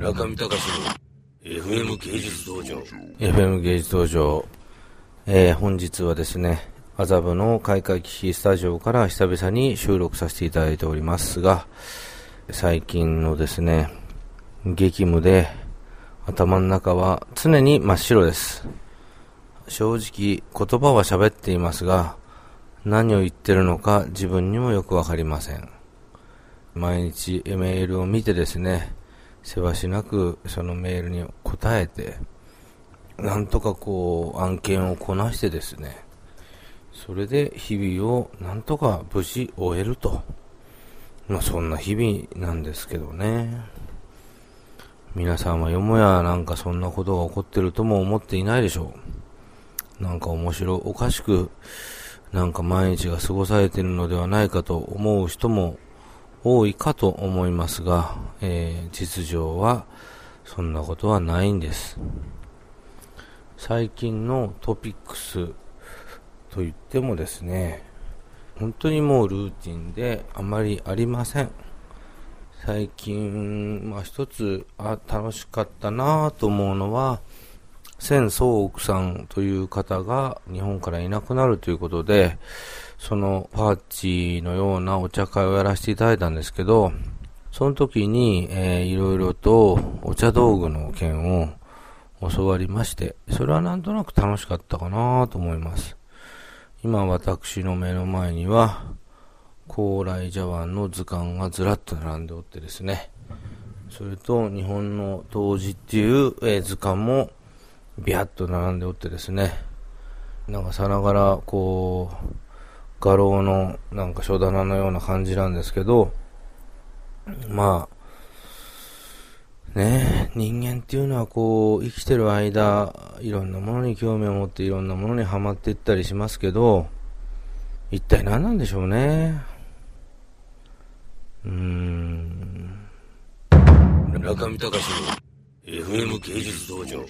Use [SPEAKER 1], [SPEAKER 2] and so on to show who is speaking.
[SPEAKER 1] 中見隆の FM 芸術道場。
[SPEAKER 2] FM 芸術道場、えー、本日はですね麻布の開会機スタジオから久々に収録させていただいておりますが最近のですね激務で頭の中は常に真っ白です。正直言葉は喋っていますが何を言ってるのか自分にもよくわかりません。毎日メールを見てですねせわしなくそのメールに答えて、なんとかこう案件をこなしてですね、それで日々をなんとか無事終えると。まあそんな日々なんですけどね。皆さんはよもやなんかそんなことが起こってるとも思っていないでしょう。なんか面白おかしく、なんか毎日が過ごされているのではないかと思う人も多いかと思いますが、えー、実情はそんなことはないんです。最近のトピックスと言ってもですね、本当にもうルーティンであまりありません。最近、まあ一つあ楽しかったなと思うのは、千宗奥さんという方が日本からいなくなるということで、そのパーティーのようなお茶会をやらせていただいたんですけど、その時に、えー、いろいろとお茶道具の件を教わりまして、それはなんとなく楽しかったかなと思います。今私の目の前には、高麗茶碗の図鑑がずらっと並んでおってですね、それと日本の当時っていう、えー、図鑑もビャッと並んでおってですね、なんかさながらこう、画廊のなんか書棚のような感じなんですけど、まあ、ね人間っていうのはこう、生きてる間、いろんなものに興味を持っていろんなものにはまっていったりしますけど、一体何なんでしょうね。うーん。
[SPEAKER 1] 中見隆の FM 芸術道場。